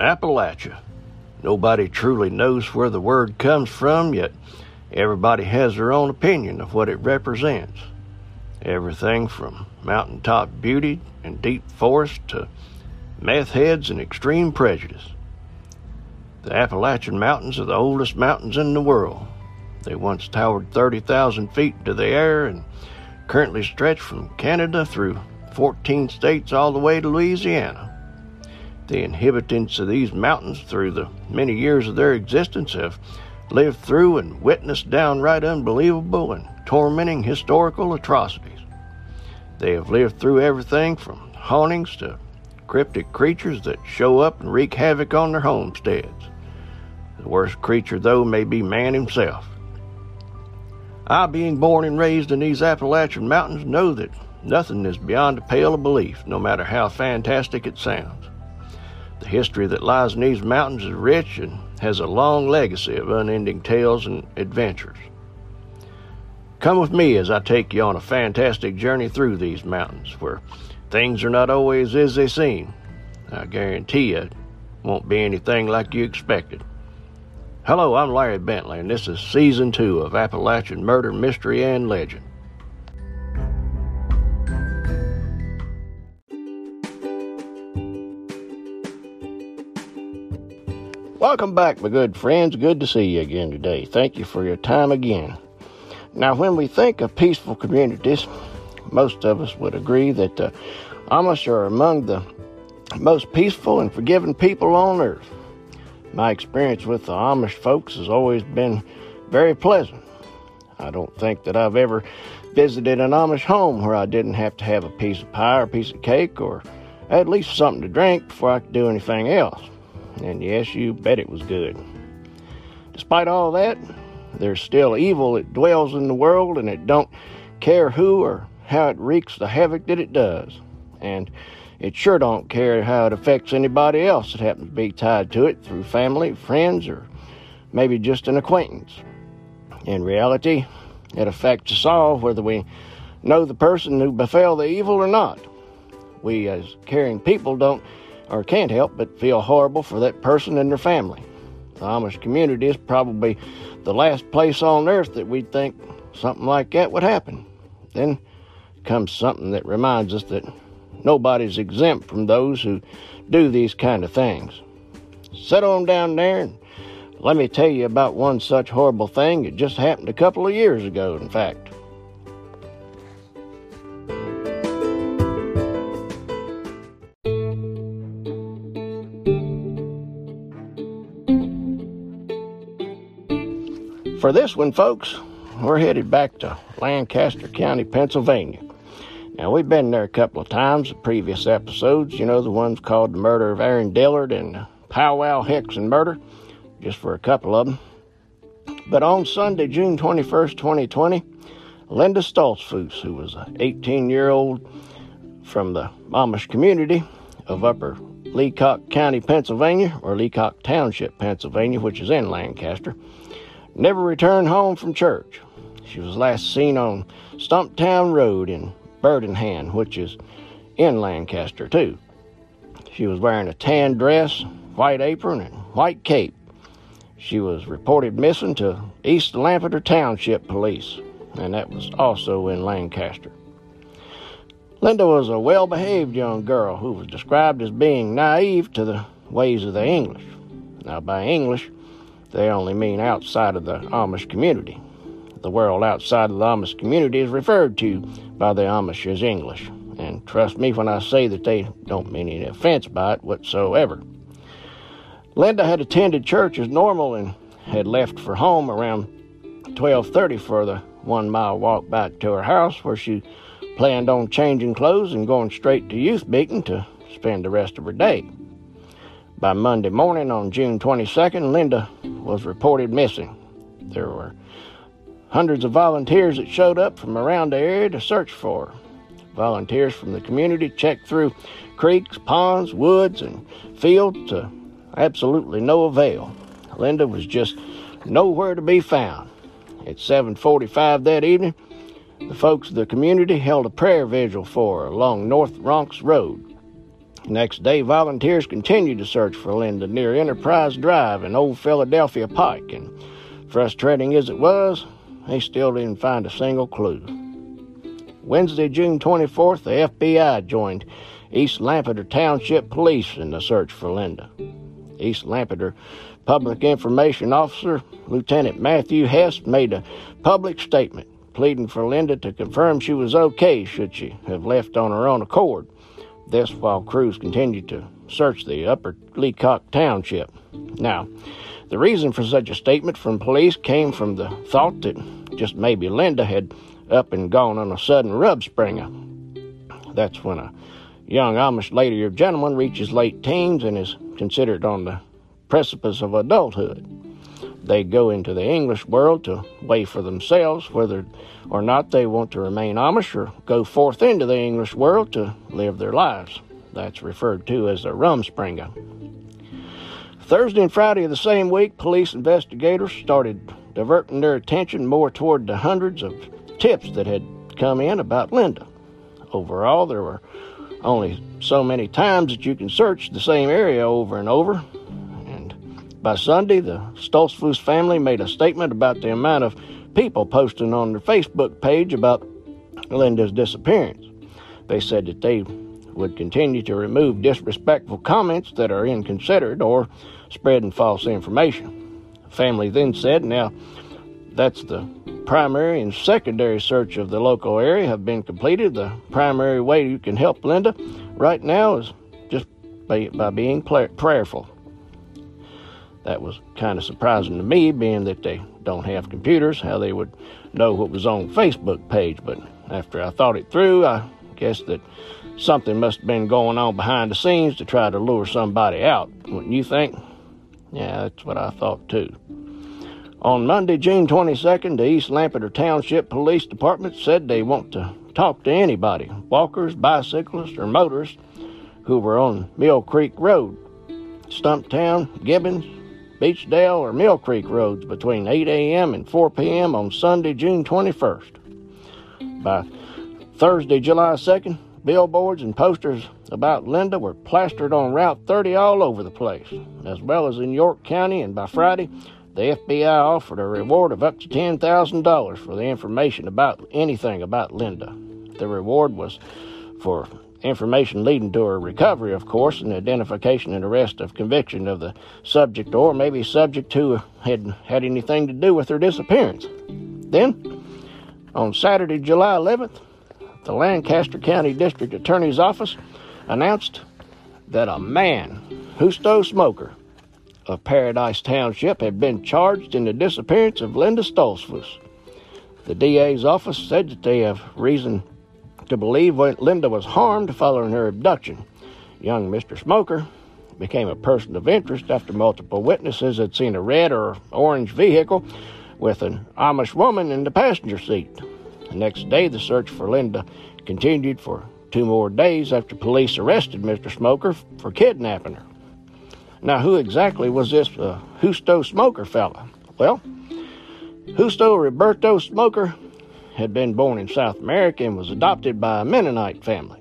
Appalachia. Nobody truly knows where the word comes from, yet everybody has their own opinion of what it represents. Everything from mountaintop beauty and deep forest to meth heads and extreme prejudice. The Appalachian Mountains are the oldest mountains in the world. They once towered 30,000 feet into the air and currently stretch from Canada through 14 states all the way to Louisiana. The inhabitants of these mountains, through the many years of their existence, have lived through and witnessed downright unbelievable and tormenting historical atrocities. They have lived through everything from hauntings to cryptic creatures that show up and wreak havoc on their homesteads. The worst creature, though, may be man himself. I, being born and raised in these Appalachian mountains, know that nothing is beyond the pale of belief, no matter how fantastic it sounds. The history that lies in these mountains is rich and has a long legacy of unending tales and adventures. Come with me as I take you on a fantastic journey through these mountains where things are not always as they seem. I guarantee you it won't be anything like you expected. Hello, I'm Larry Bentley, and this is season two of Appalachian Murder, Mystery, and Legend. Welcome back, my good friends. Good to see you again today. Thank you for your time again. Now, when we think of peaceful communities, most of us would agree that uh, the Amish are among the most peaceful and forgiving people on earth. My experience with the Amish folks has always been very pleasant. I don't think that I've ever visited an Amish home where I didn't have to have a piece of pie or a piece of cake or at least something to drink before I could do anything else. And yes, you bet it was good. Despite all that, there's still evil that dwells in the world and it don't care who or how it wreaks the havoc that it does. And it sure don't care how it affects anybody else that happens to be tied to it through family, friends, or maybe just an acquaintance. In reality, it affects us all whether we know the person who befell the evil or not. We, as caring people, don't or can't help but feel horrible for that person and their family. The Amish community is probably the last place on earth that we'd think something like that would happen. Then comes something that reminds us that nobody's exempt from those who do these kind of things. Sit on down there and let me tell you about one such horrible thing It just happened a couple of years ago, in fact. For this one, folks, we're headed back to Lancaster County, Pennsylvania. Now, we've been there a couple of times, in previous episodes, you know, the ones called The Murder of Aaron Dillard and Powwow Hicks and Murder, just for a couple of them. But on Sunday, June 21st, 2020, Linda Stoltzfus, who was an 18 year old from the Amish community of Upper Leacock County, Pennsylvania, or Leacock Township, Pennsylvania, which is in Lancaster, never returned home from church. She was last seen on Stumptown Road in Bird-in-Hand, which is in Lancaster, too. She was wearing a tan dress, white apron, and white cape. She was reported missing to East Lampeter Township Police, and that was also in Lancaster. Linda was a well behaved young girl who was described as being naive to the ways of the English. Now, by English, they only mean outside of the Amish community. The world outside of the Amish community is referred to by the Amish as English. And trust me when I say that they don't mean any offense by it whatsoever. Linda had attended church as normal and had left for home around 12:30 for the one mile walk back to her house where she planned on changing clothes and going straight to youth meeting to spend the rest of her day. By Monday morning on June 22nd, Linda was reported missing. There were hundreds of volunteers that showed up from around the area to search for her. Volunteers from the community checked through creeks, ponds, woods, and fields to absolutely no avail. Linda was just nowhere to be found. At 7:45 that evening, the folks of the community held a prayer vigil for her along North Ronks Road. Next day, volunteers continued to search for Linda near Enterprise Drive and Old Philadelphia Pike, and frustrating as it was, they still didn't find a single clue. Wednesday, June 24th, the FBI joined East Lampeter Township Police in the search for Linda. East Lampeter Public Information Officer Lieutenant Matthew Hess made a public statement pleading for Linda to confirm she was okay should she have left on her own accord. This while crews continued to search the upper Leacock Township. Now, the reason for such a statement from police came from the thought that just maybe Linda had up and gone on a sudden rumspringa. That's when a young Amish lady or gentleman reaches late teens and is considered on the precipice of adulthood. They go into the English world to weigh for themselves whether or not they want to remain Amish or go forth into the English world to live their lives. That's referred to as a rumspringa. Thursday and Friday of the same week, police investigators started diverting their attention more toward the hundreds of tips that had come in about Linda. Overall, there were only so many times that you can search the same area over and over. By Sunday, the Stoltzfus family made a statement about the amount of people posting on their Facebook page about Linda's disappearance. They said that they would continue to remove disrespectful comments that are inconsiderate or spreading false information. The family then said, now that's the primary and secondary search of the local area have been completed. The primary way you can help Linda right now is just by, by being prayerful. That was kind of surprising to me, being that they don't have computers, how they would know what was on Facebook page. But after I thought it through, I guess that something must have been going on behind the scenes to try to lure somebody out. Wouldn't you think? Yeah, that's what I thought too. On Monday, June 22nd, the East Lampeter Township Police Department said they want to talk to anybody walkers, bicyclists, or motorists who were on Mill Creek Road, Stumptown, Gibbons, Beechdale, or Mill Creek roads between 8 a.m. and 4 p.m. on Sunday, June 21st. By Thursday, July 2nd, billboards and posters about Linda were plastered on Route 30 all over the place, as well as in York County, and by Friday, the FBI offered a reward of up to $10,000 for the information about anything about Linda. The reward was for information leading to her recovery, of course, and identification and arrest of conviction of the subject or maybe subject who had had anything to do with her disappearance. Then, on Saturday, July 11th, the Lancaster County District Attorney's Office announced that a man, Justo Smoker, of Paradise Township had been charged in the disappearance of Linda Stoltzfus. The DA's office said that they have reason to believe Linda was harmed following her abduction. Young Mr. Smoker became a person of interest after multiple witnesses had seen a red or orange vehicle with an Amish woman in the passenger seat. The next day, the search for Linda continued for two more days after police arrested Mr. Smoker for kidnapping her. Now, who exactly was this uh, Smoker fella? Well, Justo Roberto Smoker had been born in South America and was adopted by a Mennonite family.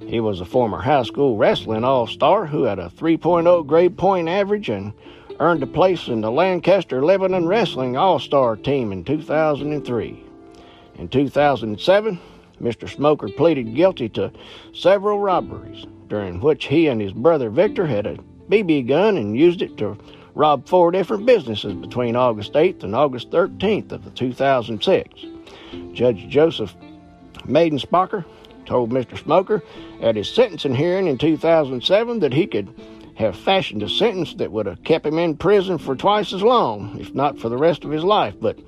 He was a former high school wrestling all star who had a 3.0 grade point average and earned a place in the Lancaster Lebanon Wrestling All Star team in 2003. In 2007, Mr. Smoker pleaded guilty to several robberies, during which he and his brother Victor had a BB gun and used it to rob four different businesses between August 8th and August 13th of 2006. Judge Joseph Madenspacher told Mr. Smoker at his sentencing hearing in 2007 that he could have fashioned a sentence that would have kept him in prison for twice as long, if not for the rest of his life. But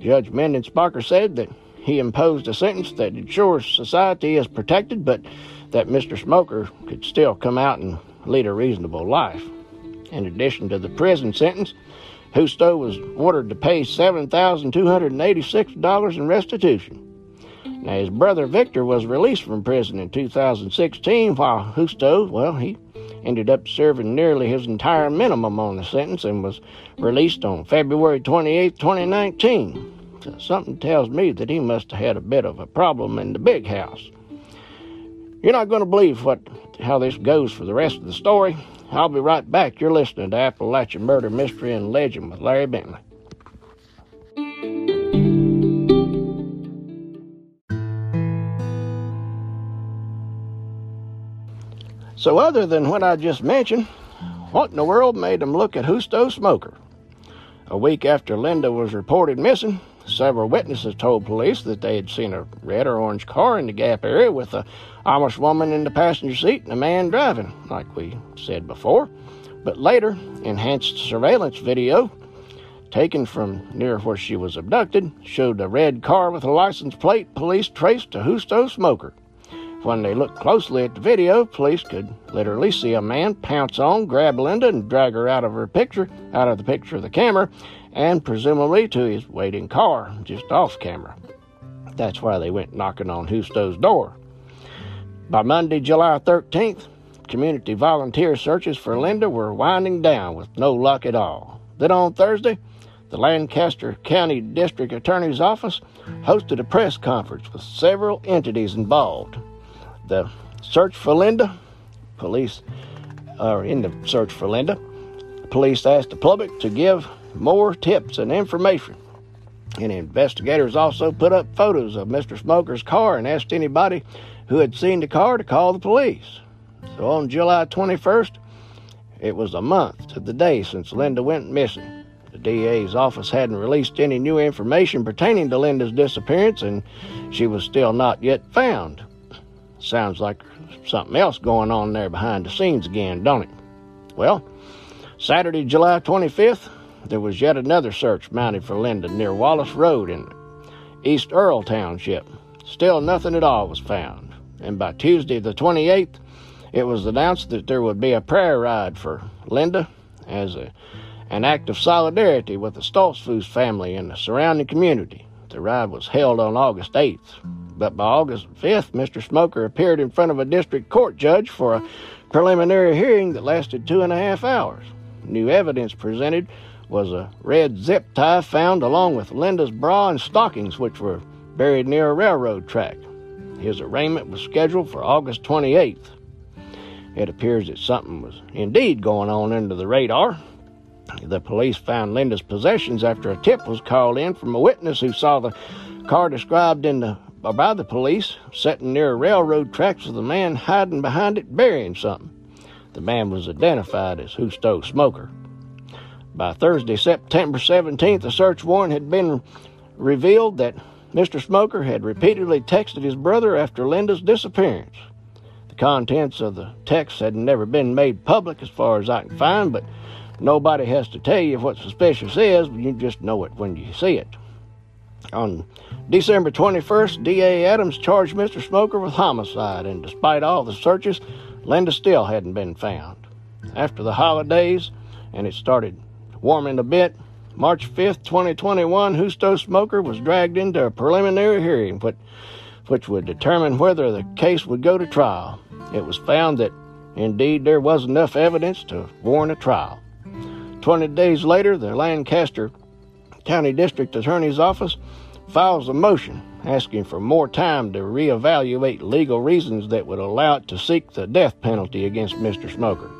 Judge Madenspacher said that he imposed a sentence that ensures society is protected, but that Mr. Smoker could still come out and lead a reasonable life. In addition to the prison sentence, Justo was ordered to pay $7,286 in restitution. Now, his brother Victor was released from prison in 2016, while Justo, well, he ended up serving nearly his entire minimum on the sentence and was released on February 28, 2019. So something tells me that he must have had a bit of a problem in the big house. You're not going to believe what how this goes for the rest of the story. I'll be right back. You're listening to Appalachian Murder Mystery and Legend with Larry Bentley. So, other than what I just mentioned, what in the world made them look at Justo Smoker? A week after Linda was reported missing, several witnesses told police that they had seen a red or orange car in the Gap area with a Amish woman in the passenger seat and a man driving, like we said before. But later, enhanced surveillance video taken from near where she was abducted showed a red car with a license plate police traced to Justo Smoker. When they looked closely at the video, police could literally see a man pounce on, grab Linda, and drag her out of her picture, out of the picture of the camera, and presumably to his waiting car, just off camera. That's why they went knocking on Justo's door. By Monday, July 13th, community volunteer searches for Linda were winding down with no luck at all. Then on Thursday, the Lancaster County District Attorney's Office hosted a press conference with several entities involved the search for Linda, police are in the search for Linda. Police asked the public to give more tips and information. And investigators also put up photos of Mr. Smoker's car and asked anybody who had seen the car to call the police. So on July 21st, it was a month to the day since Linda went missing. The DA's office hadn't released any new information pertaining to Linda's disappearance, and she was still not yet found. Sounds like something else going on there behind the scenes again, don't it? Well, Saturday, July 25th, there was yet another search mounted for Linda near Wallace Road in East Earl Township. Still nothing at all was found. And by Tuesday, the 28th, it was announced that there would be a prayer ride for Linda as a, an act of solidarity with the Stoltzfus family and the surrounding community. The ride was held on August 8th. But by August 5th, Mr. Smoker appeared in front of a district court judge for a preliminary hearing that lasted two and a half hours. New evidence presented was a red zip tie found along with Linda's bra and stockings, which were buried near a railroad track. His arraignment was scheduled for August 28th. It appears that something was indeed going on under the radar. The police found Linda's possessions after a tip was called in from a witness who saw the car described in the by the police, sitting near a railroad tracks with a man hiding behind it burying something. The man was identified as Justo Smoker. By Thursday, September 17th, a search warrant had been revealed that Mr. Smoker had repeatedly texted his brother after Linda's disappearance. The contents of the text had never been made public as far as I can find, but nobody has to tell you what suspicious is, you just know it when you see it. On December 21st, D.A. Adams charged Mr. Smoker with homicide, and despite all the searches, Linda still hadn't been found. After the holidays, and it started warming a bit, March 5th, 2021, Justo Smoker was dragged into a preliminary hearing which, which would determine whether the case would go to trial. It was found that indeed there was enough evidence to warrant a trial. Twenty days later, the Lancaster County District Attorney's Office files a motion asking for more time to reevaluate legal reasons that would allow it to seek the death penalty against Mr. Smoker.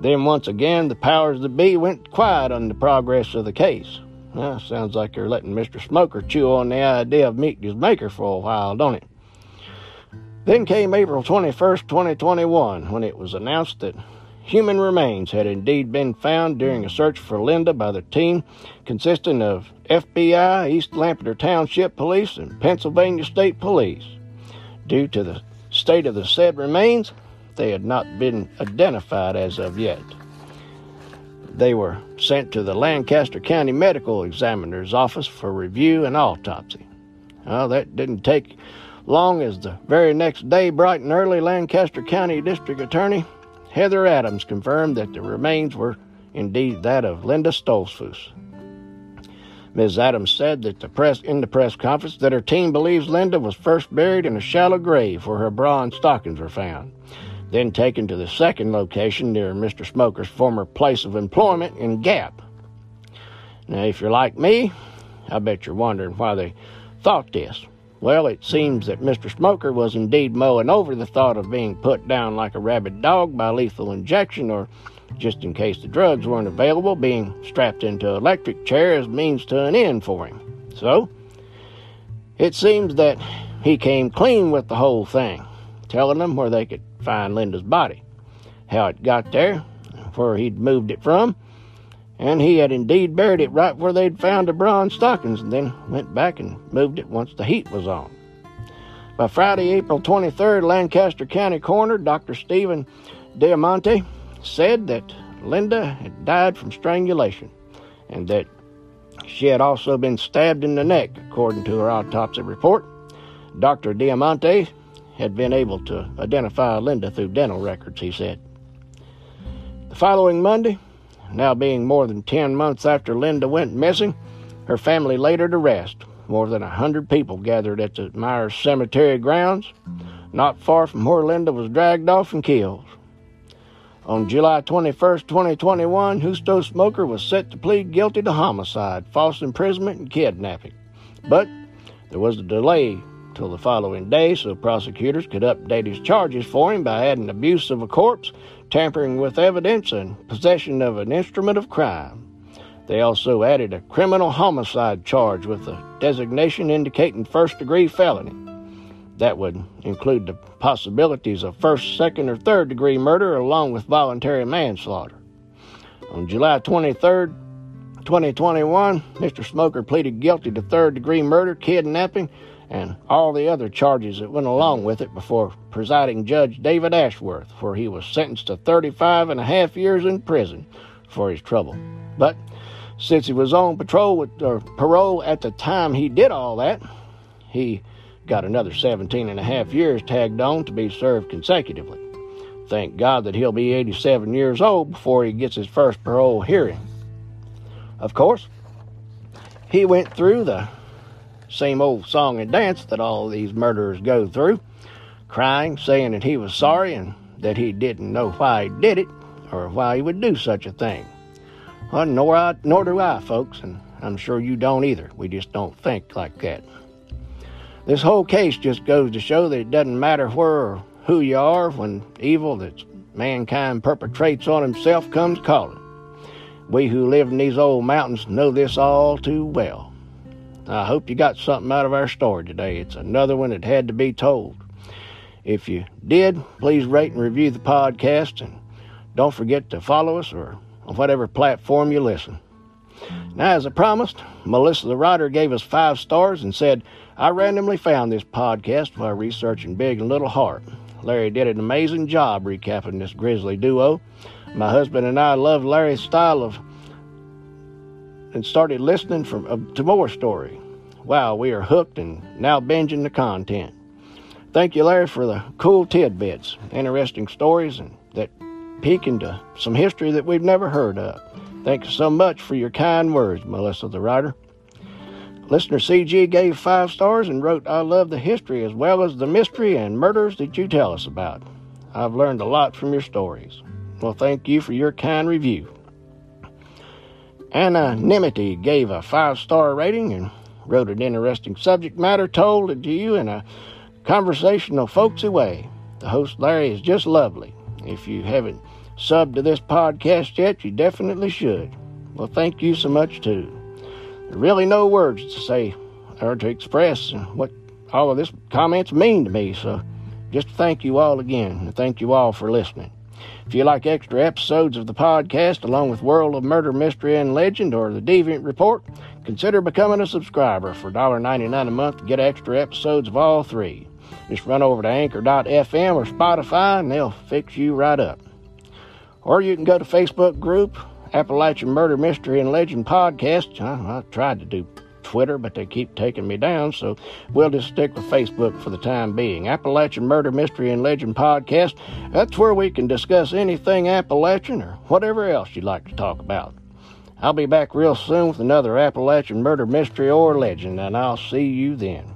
Then, once again, the powers that be went quiet on the progress of the case. Well, sounds like they're letting Mr. Smoker chew on the idea of meeting his maker for a while, don't it? Then came April 21st, 2021, when it was announced that Human remains had indeed been found during a search for Linda by the team consisting of FBI, East Lampeter Township Police, and Pennsylvania State Police. Due to the state of the said remains, they had not been identified as of yet. They were sent to the Lancaster County Medical Examiner's office for review and autopsy. Well, that didn't take long as the very next day, bright and early, Lancaster County District Attorney Heather Adams confirmed that the remains were indeed that of Linda Stoltzfus. Ms. Adams said that the press in the press conference that her team believes Linda was first buried in a shallow grave where her bra and stockings were found, then taken to the second location near Mr. Smoker's former place of employment in Gap. Now, if you're like me, I bet you're wondering why they thought this. Well, it seems that Mr. Smoker was indeed mowing over the thought of being put down like a rabid dog by lethal injection, or just in case the drugs weren't available, being strapped into an electric chair as means to an end for him. So, it seems that he came clean with the whole thing, telling them where they could find Linda's body, how it got there, where he'd moved it from, and he had indeed buried it right where they'd found the bronze stockings and then went back and moved it once the heat was on. By Friday, April 23rd, Lancaster County Coroner Dr. Stephen Diamante said that Linda had died from strangulation and that she had also been stabbed in the neck, according to her autopsy report. Dr. Diamante had been able to identify Linda through dental records, he said. The following Monday, now being more than 10 months after Linda went missing, her family laid her to rest. More than a hundred people gathered at the Myers Cemetery grounds, not far from where Linda was dragged off and killed. On July 21, 2021, Justo Smoker was set to plead guilty to homicide, false imprisonment, and kidnapping. But there was a delay till the following day so prosecutors could update his charges for him by adding abuse of a corpse tampering with evidence, and possession of an instrument of crime. They also added a criminal homicide charge with a designation indicating first degree felony. That would include the possibilities of first, second, or third degree murder along with voluntary manslaughter. On July 23, 2021, Mr. Smoker pleaded guilty to third degree murder, kidnapping, and all the other charges that went along with it before presiding Judge David Ashworth, where he was sentenced to 35 and a half years in prison for his trouble. But since he was on patrol with, or parole at the time he did all that, he got another 17 and a half years tagged on to be served consecutively. Thank God that he'll be 87 years old before he gets his first parole hearing. Of course, he went through the same old song and dance that all these murderers go through, crying, saying that he was sorry and that he didn't know why he did it or why he would do such a thing. Well, nor, I, nor do I, folks, and I'm sure you don't either. We just don't think like that. This whole case just goes to show that it doesn't matter where or who you are when evil that mankind perpetrates on himself comes calling. We who live in these old mountains know this all too well. I hope you got something out of our story today. It's another one that had to be told. If you did, please rate and review the podcast and don't forget to follow us or on whatever platform you listen. Now, as I promised, Melissa the writer gave us five stars and said, I randomly found this podcast while researching Big and Little Harpe. Larry did an amazing job recapping this grisly duo. My husband and I loved Larry's style of and started listening from uh, to more story. Wow, we are hooked and now binging the content. Thank you, Larry, for the cool tidbits, interesting stories, and that peek into some history that we've never heard of. Thank you so much for your kind words, Melissa the writer. Listener CG gave five stars and wrote, I love the history as well as the mystery and murders that you tell us about. I've learned a lot from your stories. Well, thank you for your kind review. Anonymity gave a five star rating and wrote an interesting subject matter told it to you in a conversational, folksy way. The host, Larry, is just lovely. If you haven't subbed to this podcast yet, you definitely should. Well, thank you so much, too. There really no words to say or to express what all of this comments mean to me, so just thank you all again, and thank you all for listening. If you like extra episodes of the podcast, along with World of Murder, Mystery, and Legend or the Deviant Report, consider becoming a subscriber for $1.99 a month to get extra episodes of all three. Just run over to anchor.fm or Spotify and they'll fix you right up. Or you can go to Facebook group, Appalachian Murder, Mystery, and Legend Podcast. I, I tried to do Twitter, but they keep taking me down, so we'll just stick with Facebook for the time being. Appalachian Murder, Mystery, and Legend Podcast. That's where we can discuss anything Appalachian or whatever else you'd like to talk about. I'll be back real soon with another Appalachian Murder, Mystery, or Legend, and I'll see you then.